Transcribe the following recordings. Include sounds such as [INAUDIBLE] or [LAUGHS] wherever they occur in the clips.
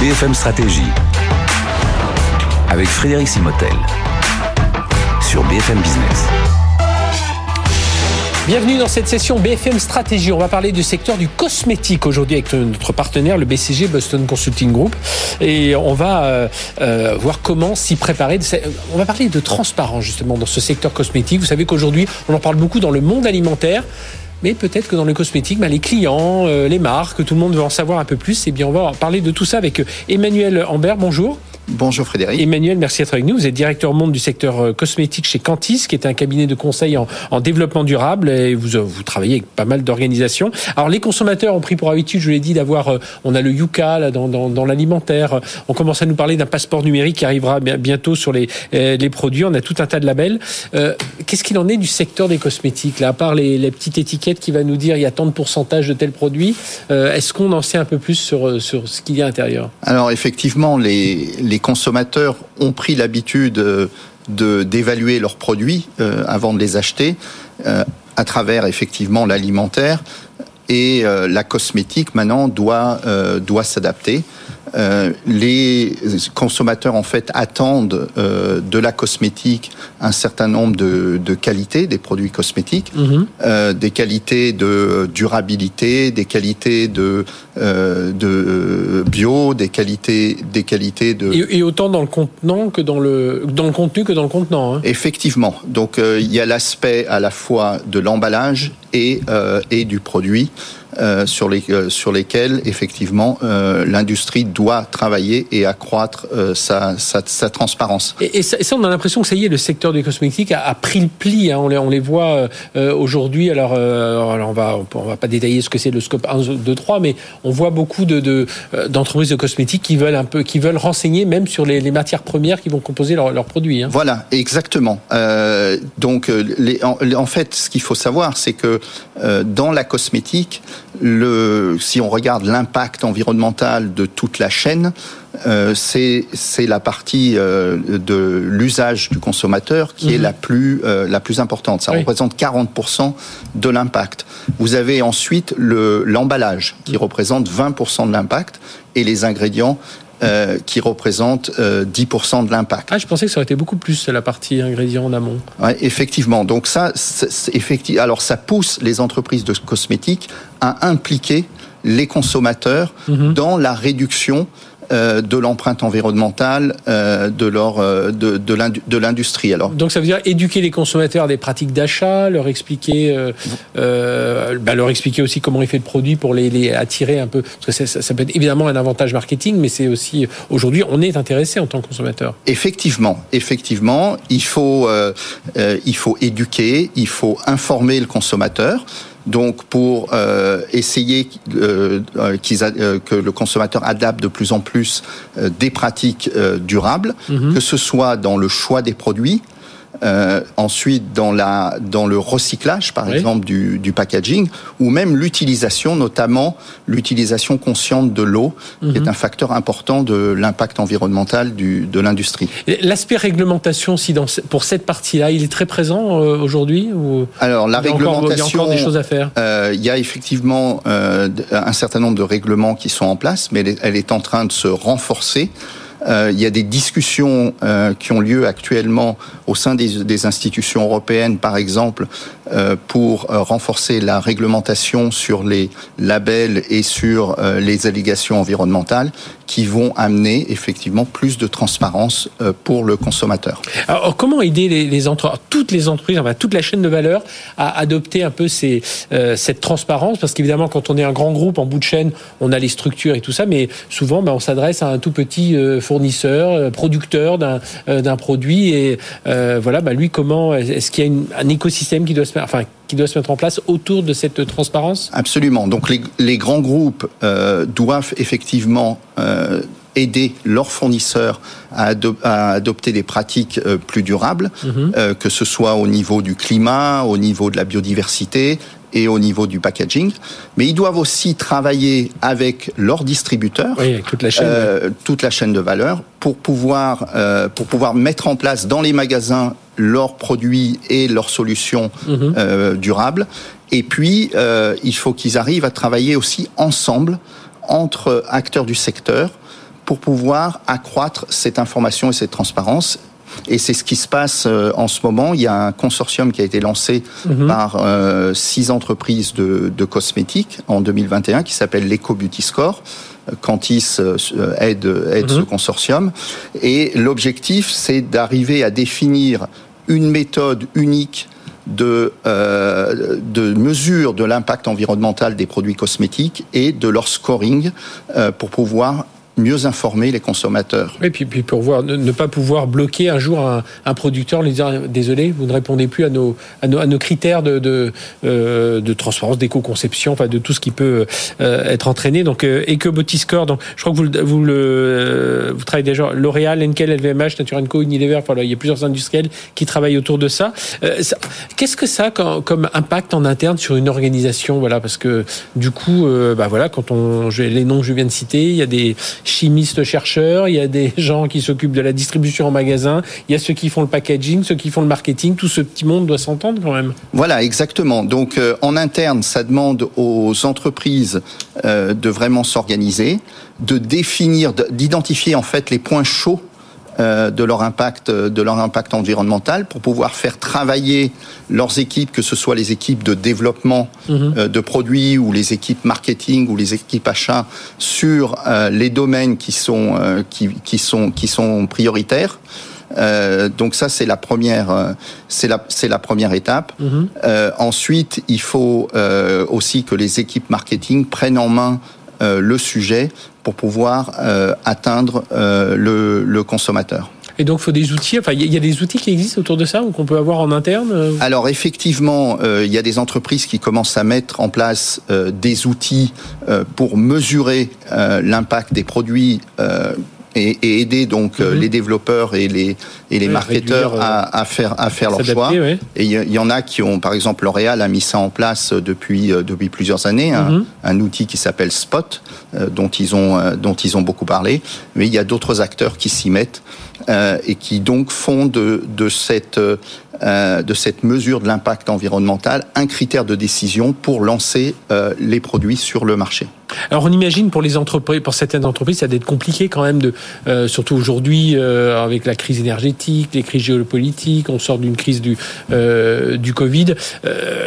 BFM Stratégie avec Frédéric Simotel sur BFM Business. Bienvenue dans cette session BFM Stratégie. On va parler du secteur du cosmétique aujourd'hui avec notre partenaire, le BCG Boston Consulting Group. Et on va euh, euh, voir comment s'y préparer. On va parler de transparence justement dans ce secteur cosmétique. Vous savez qu'aujourd'hui, on en parle beaucoup dans le monde alimentaire. Mais peut-être que dans le cosmétique, bah, les clients, euh, les marques, tout le monde veut en savoir un peu plus. Et bien, on va parler de tout ça avec Emmanuel Ambert. Bonjour. Bonjour Frédéric. Emmanuel, merci d'être avec nous. Vous êtes directeur monde du secteur euh, cosmétique chez Cantis, qui est un cabinet de conseil en, développement durable et vous, euh, vous travaillez avec pas mal d'organisations. Alors les consommateurs ont pris pour habitude, je l'ai dit, d'avoir, euh, on a le Yuka là, dans, dans, l'alimentaire. On commence à nous parler d'un passeport numérique qui arrivera bientôt sur les, les produits. On a tout un tas de labels. qu'est-ce qu'il en est du secteur des cosmétiques là, à part les, les, petites étiquettes qui va nous dire il y a tant de pourcentage de tel produit. est-ce qu'on en sait un peu plus sur, sur ce qu'il y a à l'intérieur? Alors effectivement, les, les consommateurs ont pris l'habitude euh, d'évaluer leurs produits euh, avant de les acheter euh, à travers effectivement l'alimentaire et la cosmétique maintenant doit doit s'adapter. Euh, les consommateurs en fait attendent euh, de la cosmétique un certain nombre de, de qualités des produits cosmétiques, mhm. euh, des qualités de durabilité, des qualités de de bio, des qualités des qualités de et, et, autant dans le contenant que dans le dans le contenu que dans le contenant. Hein. Effectivement, donc il y a l'aspect à la fois de l'emballage et et du produit. Euh, sur, les, euh, sur lesquels effectivement euh, l'industrie doit travailler et accroître sa, sa, sa, transparence. Et, et, ça, on a l'impression que ça y est, le secteur des cosmétiques a, a pris le pli. Hein. On, les, on les voit aujourd'hui. Alors, alors, on va on va pas détailler ce que c'est le scope 1, 2, 3, mais on voit beaucoup de, d'entreprises de, cosmétiques qui veulent un peu, qui veulent renseigner même sur les, les matières premières qui vont composer leurs produits. Hein. Voilà, exactement. donc, les, en, en, fait, ce qu'il faut savoir, c'est que dans la cosmétique, le, si on regarde l'impact environnemental de toute la chaîne, euh, c'est la partie euh, de l'usage du consommateur qui est mhm. la plus euh, la plus importante. Ça représente 40% de l'impact. Vous avez ensuite l'emballage qui représente 20% de l'impact et les ingrédients euh, qui représente 10% euh, de l'impact. Ah, je pensais que ça aurait été beaucoup plus la partie ingrédients en amont. Ouais, effectivement. Donc ça, effectivement, alors ça pousse les entreprises de cosmétiques à impliquer les consommateurs mhm. dans la réduction euh, de l'empreinte environnementale euh, de leur euh, de, de l'industrie. Alors donc ça veut dire éduquer les consommateurs à des pratiques d'achat, leur expliquer bah, leur expliquer aussi comment ils fait le produit pour les, les attirer un peu parce que ça, ça, peut être évidemment un avantage marketing, mais c'est aussi aujourd'hui on est intéressé en tant que consommateur. Effectivement, effectivement, il faut il faut éduquer, il faut informer le consommateur. Donc pour euh, essayer euh, euh, que le consommateur adapte de plus en plus des pratiques durables, mhm. que ce soit dans le choix des produits, euh, ensuite, dans, la, dans le recyclage, par exemple, du, du, packaging, ou même l'utilisation, notamment l'utilisation consciente de l'eau, qui est mhm. un facteur important de l'impact environnemental du, de l'industrie. L'aspect réglementation, si dans, pour cette partie-là, il est très présent euh, aujourd'hui ou Alors, la réglementation. il y a encore des choses à faire? euh, Il y a effectivement euh, un certain nombre de règlements qui sont en place, mais elle est en train de se renforcer. Euh, il y a des discussions euh, qui ont lieu actuellement au sein des, institutions européennes, par exemple, euh, pour renforcer la réglementation sur les labels et sur les allégations environnementales qui vont amener effectivement plus de transparence pour le consommateur. Alors, comment aider toutes les entreprises, toute la chaîne de valeur à adopter un peu cette transparence? Parce qu'évidemment, quand on est un grand groupe en bout de chaîne, on a les structures et tout ça, mais souvent, ben, on s'adresse à un tout petit fournisseur, euh, producteur euh, d'un produit. Et euh, voilà, bah lui, comment est-ce qu'il y a un écosystème qui doit se enfin, qui doit se mettre en place autour de cette transparence? Absolument. Donc les, grands groupes doivent effectivement aider leurs fournisseurs à, adopter des pratiques plus durables, mhm. que ce soit au niveau du climat, au niveau de la biodiversité, et au niveau du packaging, mais ils doivent aussi travailler avec leurs distributeurs, toute, la chaîne, euh, toute la chaîne de valeur, pour pouvoir euh, pour pouvoir mettre en place dans les magasins leurs produits et leurs solutions mhm. euh, durables. Et puis il faut qu'ils arrivent à travailler aussi ensemble entre acteurs du secteur pour pouvoir accroître cette information et cette transparence et c'est ce qui se passe euh, en ce moment. Il y a un consortium qui a été lancé mhm. par euh, six entreprises de, de, cosmétiques en 2021 qui s'appelle l'Eco Beauty Score. Cantis euh, aide, aide ce mhm. consortium. Et l'objectif, c'est d'arriver à définir une méthode unique de, euh, de mesure de l'impact environnemental des produits cosmétiques et de leur scoring euh, pour pouvoir mieux informer les consommateurs. Et puis, puis pour voir, ne, pas pouvoir bloquer un jour un, un producteur, lui dire désolé, vous ne répondez plus à nos, à nos, à nos critères de, de, euh, de transparence, d'éco-conception, enfin de tout ce qui peut euh, être entraîné. Donc, euh, Score, donc je crois que vous, vous, le, vous travaillez déjà L'Oréal, Enkel, LVMH, Nature Co, Unilever, enfin, il y a plusieurs industriels qui travaillent autour de ça. Euh, ça Qu'est-ce que ça a comme impact en interne sur une organisation? Voilà, parce que du coup, euh, bah voilà, quand on, les noms que je viens de citer, il y a des chimistes chercheurs, il y a des [LAUGHS] gens qui s'occupent de la distribution en magasin, il y a ceux qui font le packaging, ceux qui font le marketing, tout ce petit monde doit s'entendre quand même. Voilà, exactement. Donc euh, en interne, ça demande aux entreprises euh, de vraiment s'organiser, de définir, d'identifier en fait les points chauds euh, de leur impact, de leur impact environnemental, pour pouvoir faire travailler leurs équipes, que ce soit les équipes de développement mhm. euh, de produits ou les équipes marketing ou les équipes achats sur euh, les domaines qui sont qui, qui, sont qui sont prioritaires. donc ça c'est la première c'est la c'est la première étape. Mhm. ensuite il faut aussi que les équipes marketing prennent en main le sujet pour pouvoir euh, atteindre euh, le, le, consommateur. Et donc, il faut des outils. Enfin, il y a des outils qui existent autour de ça ou qu'on peut avoir en interne. Euh Alors, effectivement, il y a des entreprises qui commencent à mettre en place des outils pour mesurer l'impact des produits et, et, aider donc euh, mhm. les développeurs et les et les marketeurs à, euh, à, faire à faire leur choix. Et il y, en a qui ont, par exemple, L'Oréal a mis ça en place depuis euh, depuis plusieurs années, un, mhm. un outil qui s'appelle Spot, dont ils ont dont ils ont beaucoup parlé. Mais il y a d'autres acteurs qui s'y mettent euh, et qui donc font de de cette euh, de cette mesure de l'impact environnemental un critère de décision pour lancer euh, les produits sur le marché. Alors on imagine pour les entreprises, pour certaines entreprises, ça doit être compliqué quand même de, euh, surtout aujourd'hui euh, avec la crise énergétique, les crises géopolitiques, on sort d'une crise du du Covid,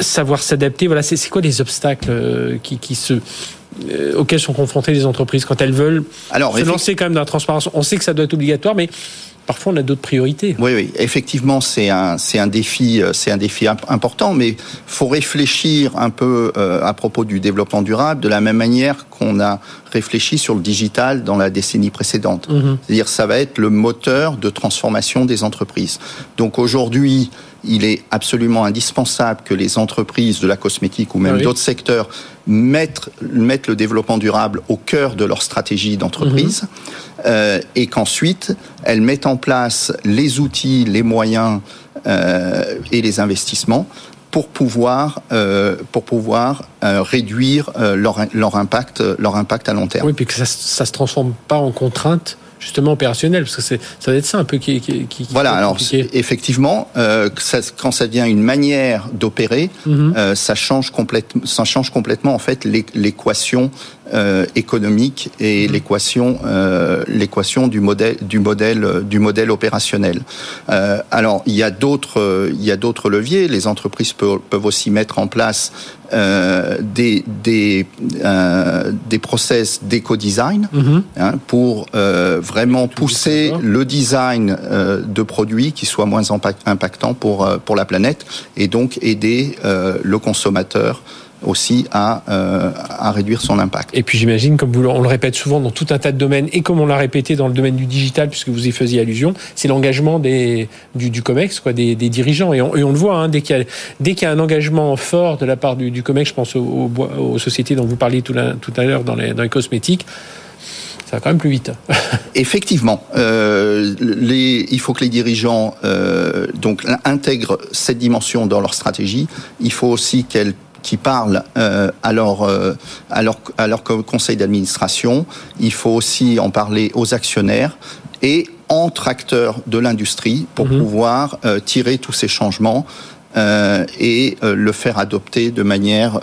savoir s'adapter. Voilà, c'est quoi les obstacles qui, qui se auxquels sont confrontées les entreprises quand elles veulent Alors, se lancer quand même dans la transparence. On sait que ça doit être obligatoire, mais parfois on a d'autres priorités. Oui, oui, effectivement, c'est un, c'est un défi, euh, c'est un défi important, mais faut réfléchir un peu euh, à propos du développement durable de la même manière qu'on a réfléchi sur le digital dans la décennie précédente. Mhm. C'est-à-dire, ça va être le moteur de transformation des entreprises. Donc aujourd'hui, il est absolument indispensable que les entreprises de la cosmétique ou même d'autres secteurs mettent, mettent, le développement durable au cœur de leur stratégie d'entreprise mhm. euh, et qu'ensuite elles mettent en place les outils, les moyens euh, et les investissements pour pouvoir, euh, pour pouvoir euh, réduire euh, leur, leur, impact, leur impact à long terme. Oui, puis que ça ne se transforme pas en contrainte justement opérationnel parce que c'est ça va être ça un peu qui, qui, qui voilà alors effectivement euh, ça, quand ça devient une manière d'opérer mhm. euh, ça change complètement ça change complètement en fait l'équation euh, économique et mhm. l'équation euh, l'équation du modèle du modèle du modèle opérationnel euh, alors il y a d'autres il y a d'autres leviers les entreprises peuvent, peuvent aussi mettre en place euh, des des euh, des process d'éco-design mhm. hein, pour euh, vraiment pousser le design euh, de produits qui soit moins impactant pour pour la planète et donc aider le consommateur aussi à, euh, à réduire son impact. Et puis j'imagine, comme vous, on le répète souvent dans tout un tas de domaines, et comme on l'a répété dans le domaine du digital, puisque vous y faisiez allusion, c'est l'engagement des, du, du COMEX, quoi, des, des dirigeants. Et on, et on le voit, hein, dès qu'il y, a, y un engagement fort de la part du, du COMEX, je pense aux, aux, sociétés dont vous parliez tout, tout à l'heure dans les, dans les cosmétiques, ça va quand même plus vite. [LAUGHS] Effectivement, euh, les, il faut que les dirigeants euh, donc intègrent cette dimension dans leur stratégie. Il faut aussi qu'elles qui parlent euh, à, leur, euh, à, leur, à leur conseil d'administration. Il faut aussi en parler aux actionnaires et entre acteurs de l'industrie pour mhm. pouvoir euh, tirer tous ces changements et le faire adopter de manière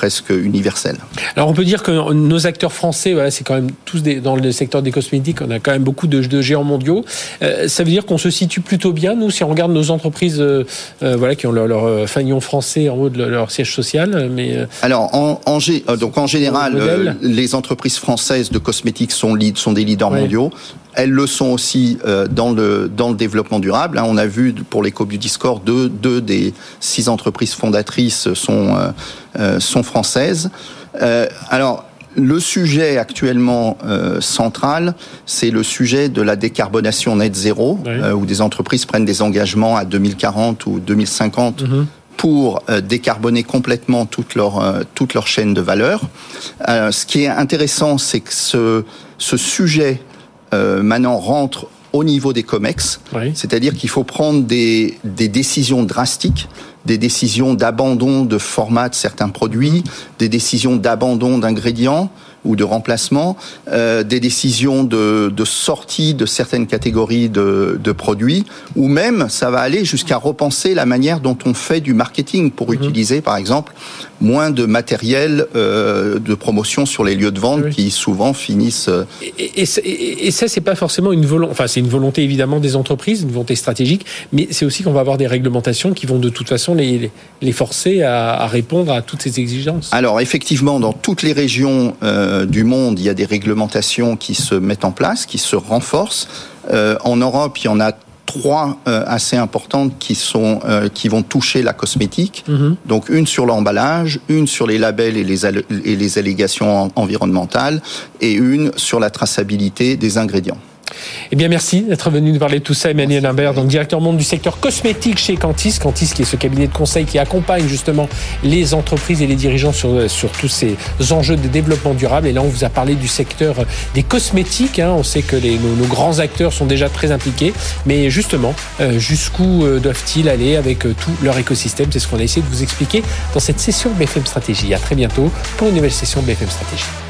presque universelle. Alors on peut dire que nos acteurs français, voilà, c'est quand même tous des, dans le secteur des cosmétiques, on a quand même beaucoup de, de géants mondiaux. Euh, ça veut dire qu'on se situe plutôt bien, nous, si on regarde nos entreprises euh, euh, voilà, qui ont leur, leur fanion français en haut de leur siège social. Mais, Alors en, en, donc en général, les entreprises françaises de cosmétiques sont, lead, sont des leaders mondiaux. Elles le sont aussi dans le dans le développement durable. Hein. On a vu pour les Beauty Score deux, deux des six entreprises fondatrices sont sont françaises. alors le sujet actuellement euh, central, c'est le sujet de la décarbonation net zéro, euh, où des entreprises prennent des engagements à 2040 ou 2050 mhm. pour euh, décarboner complètement toute leur toute leur chaîne de valeur. ce qui est intéressant, c'est que ce, ce sujet maintenant rentre au niveau des COMEX, c'est-à-dire qu'il faut prendre des, des décisions drastiques des décisions d'abandon de format de certains produits, des décisions d'abandon d'ingrédients ou de remplacement, euh, des décisions de, de, sortie de certaines catégories de, de, produits, ou même ça va aller jusqu'à repenser la manière dont on fait du marketing pour mhm. utiliser, par exemple, moins de matériel euh, de promotion sur les lieux de vente qui souvent finissent. Euh, et, et, et ça, c'est pas forcément une volonté. Enfin, c'est une volonté évidemment des entreprises, une volonté stratégique, mais c'est aussi qu'on va avoir des réglementations qui vont de toute façon les, les forcer à, à répondre à toutes ces exigences. Alors effectivement, dans toutes les régions euh, du monde, il y a des réglementations qui se mettent en place, qui se renforcent. Euh, en Europe, il y en a trois euh, assez importantes qui sont euh, qui vont toucher la cosmétique. Mhm. Donc une sur l'emballage, une sur les labels et les et les allégations environnementales et une sur la traçabilité des ingrédients. Eh bien, merci d'être venu nous parler de tout ça, Emmanuel Imbert, donc directeur monde du secteur cosmétique chez Cantis. Cantis, qui est ce cabinet de conseil qui accompagne justement les entreprises et les dirigeants sur, sur tous ces enjeux de développement durable. Et là, on vous a parlé du secteur des cosmétiques. Hein. On sait que les, nos, grands acteurs sont déjà très impliqués. Mais justement, euh, jusqu'où euh, doivent-ils aller avec euh, tout leur écosystème? C'est ce qu'on a essayé de vous expliquer dans cette session BFM Stratégie. À très bientôt pour une nouvelle session BFM Stratégie.